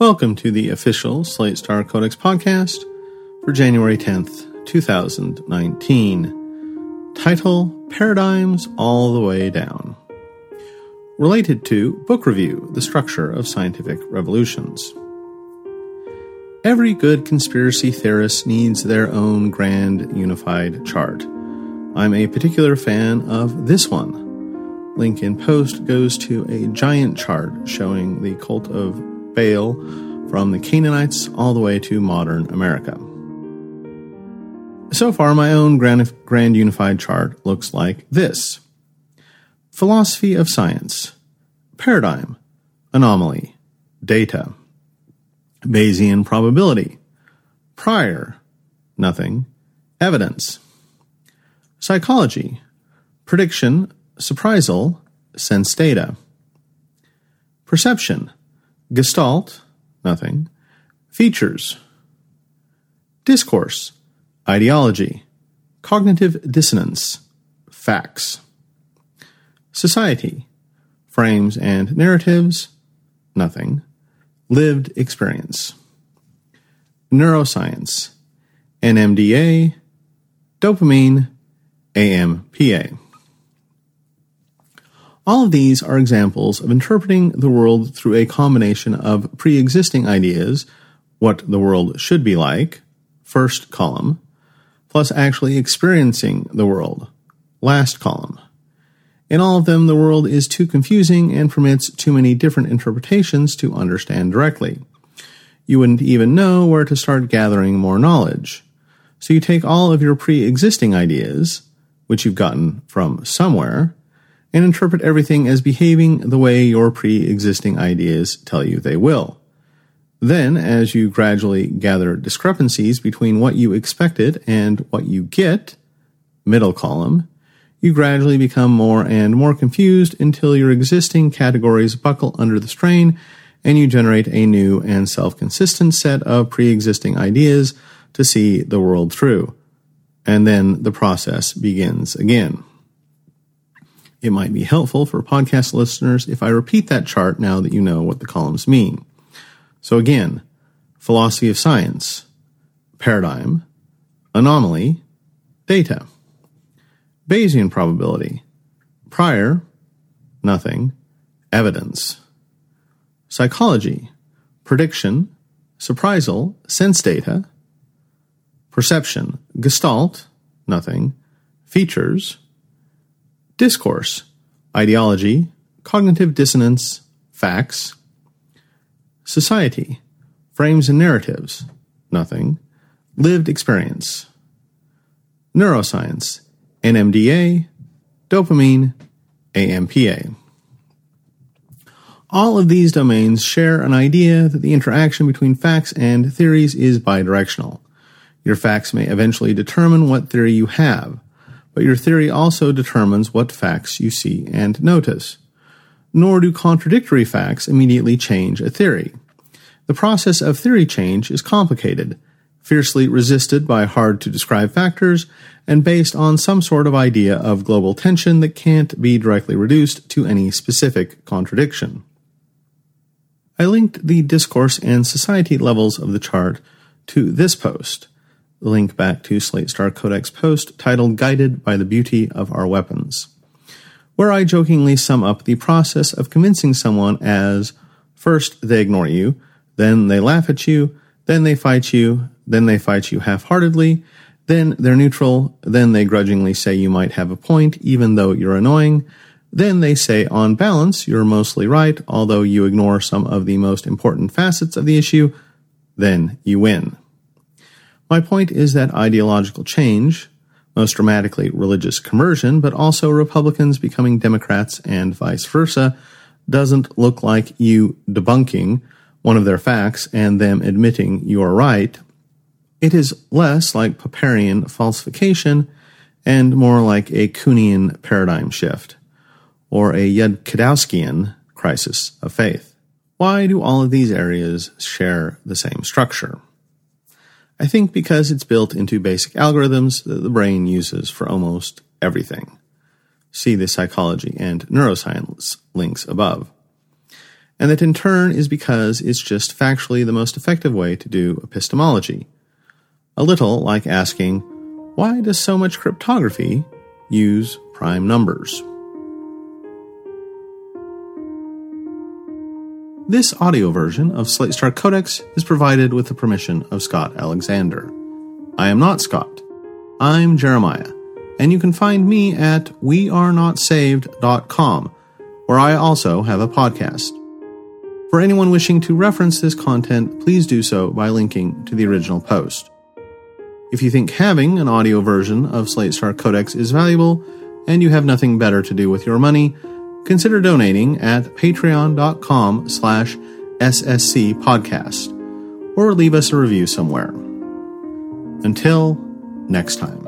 Welcome to the official Slate Star Codex podcast for January 10th, 2019. Title Paradigms All the Way Down. Related to Book Review The Structure of Scientific Revolutions. Every good conspiracy theorist needs their own grand unified chart. I'm a particular fan of this one. Link in post goes to a giant chart showing the cult of Baal from the Canaanites all the way to modern America. So far, my own grand, grand unified chart looks like this. Philosophy of Science, Paradigm, Anomaly, Data, Bayesian Probability, Prior, Nothing, Evidence, Psychology, Prediction, Surprisal, Sense Data, Perception, Gestalt, nothing. Features, discourse, ideology, cognitive dissonance, facts. Society, frames and narratives, nothing. Lived experience. Neuroscience, NMDA, dopamine, AMPA. All of these are examples of interpreting the world through a combination of pre existing ideas, what the world should be like, first column, plus actually experiencing the world, last column. In all of them, the world is too confusing and permits too many different interpretations to understand directly. You wouldn't even know where to start gathering more knowledge. So you take all of your pre existing ideas, which you've gotten from somewhere, and interpret everything as behaving the way your pre existing ideas tell you they will. Then, as you gradually gather discrepancies between what you expected and what you get, middle column, you gradually become more and more confused until your existing categories buckle under the strain and you generate a new and self consistent set of pre existing ideas to see the world through. And then the process begins again. It might be helpful for podcast listeners if I repeat that chart now that you know what the columns mean. So again, philosophy of science, paradigm, anomaly, data, Bayesian probability, prior, nothing, evidence, psychology, prediction, surprisal, sense data, perception, gestalt, nothing, features, discourse, ideology, cognitive dissonance, facts, society, frames and narratives, nothing, lived experience, neuroscience, NMDA, dopamine, AMPA. All of these domains share an idea that the interaction between facts and theories is bidirectional. Your facts may eventually determine what theory you have, but your theory also determines what facts you see and notice. Nor do contradictory facts immediately change a theory. The process of theory change is complicated, fiercely resisted by hard to describe factors, and based on some sort of idea of global tension that can't be directly reduced to any specific contradiction. I linked the discourse and society levels of the chart to this post link back to Slate Star Codex post titled Guided by the Beauty of Our Weapons, where I jokingly sum up the process of convincing someone as first they ignore you, then they laugh at you, then they fight you, then they fight you half heartedly, then they're neutral, then they grudgingly say you might have a point even though you're annoying, then they say on balance you're mostly right although you ignore some of the most important facets of the issue, then you win. My point is that ideological change, most dramatically religious conversion, but also Republicans becoming Democrats and vice versa, doesn't look like you debunking one of their facts and them admitting you are right. It is less like Popperian falsification and more like a Kuhnian paradigm shift, or a Yudkowskian crisis of faith. Why do all of these areas share the same structure? I think because it's built into basic algorithms that the brain uses for almost everything. See the psychology and neuroscience links above. and that in turn is because it's just factually the most effective way to do epistemology. A little like asking, why does so much cryptography use prime numbers? This audio version of Slate Star Codex is provided with the permission of Scott Alexander. I am not Scott. I'm Jeremiah, and you can find me at wearenotsaved.com, where I also have a podcast. For anyone wishing to reference this content, please do so by linking to the original post. If you think having an audio version of Slate Star Codex is valuable, and you have nothing better to do with your money, consider donating at patreon.com slash ssc podcast, or leave us a review somewhere. Until next time.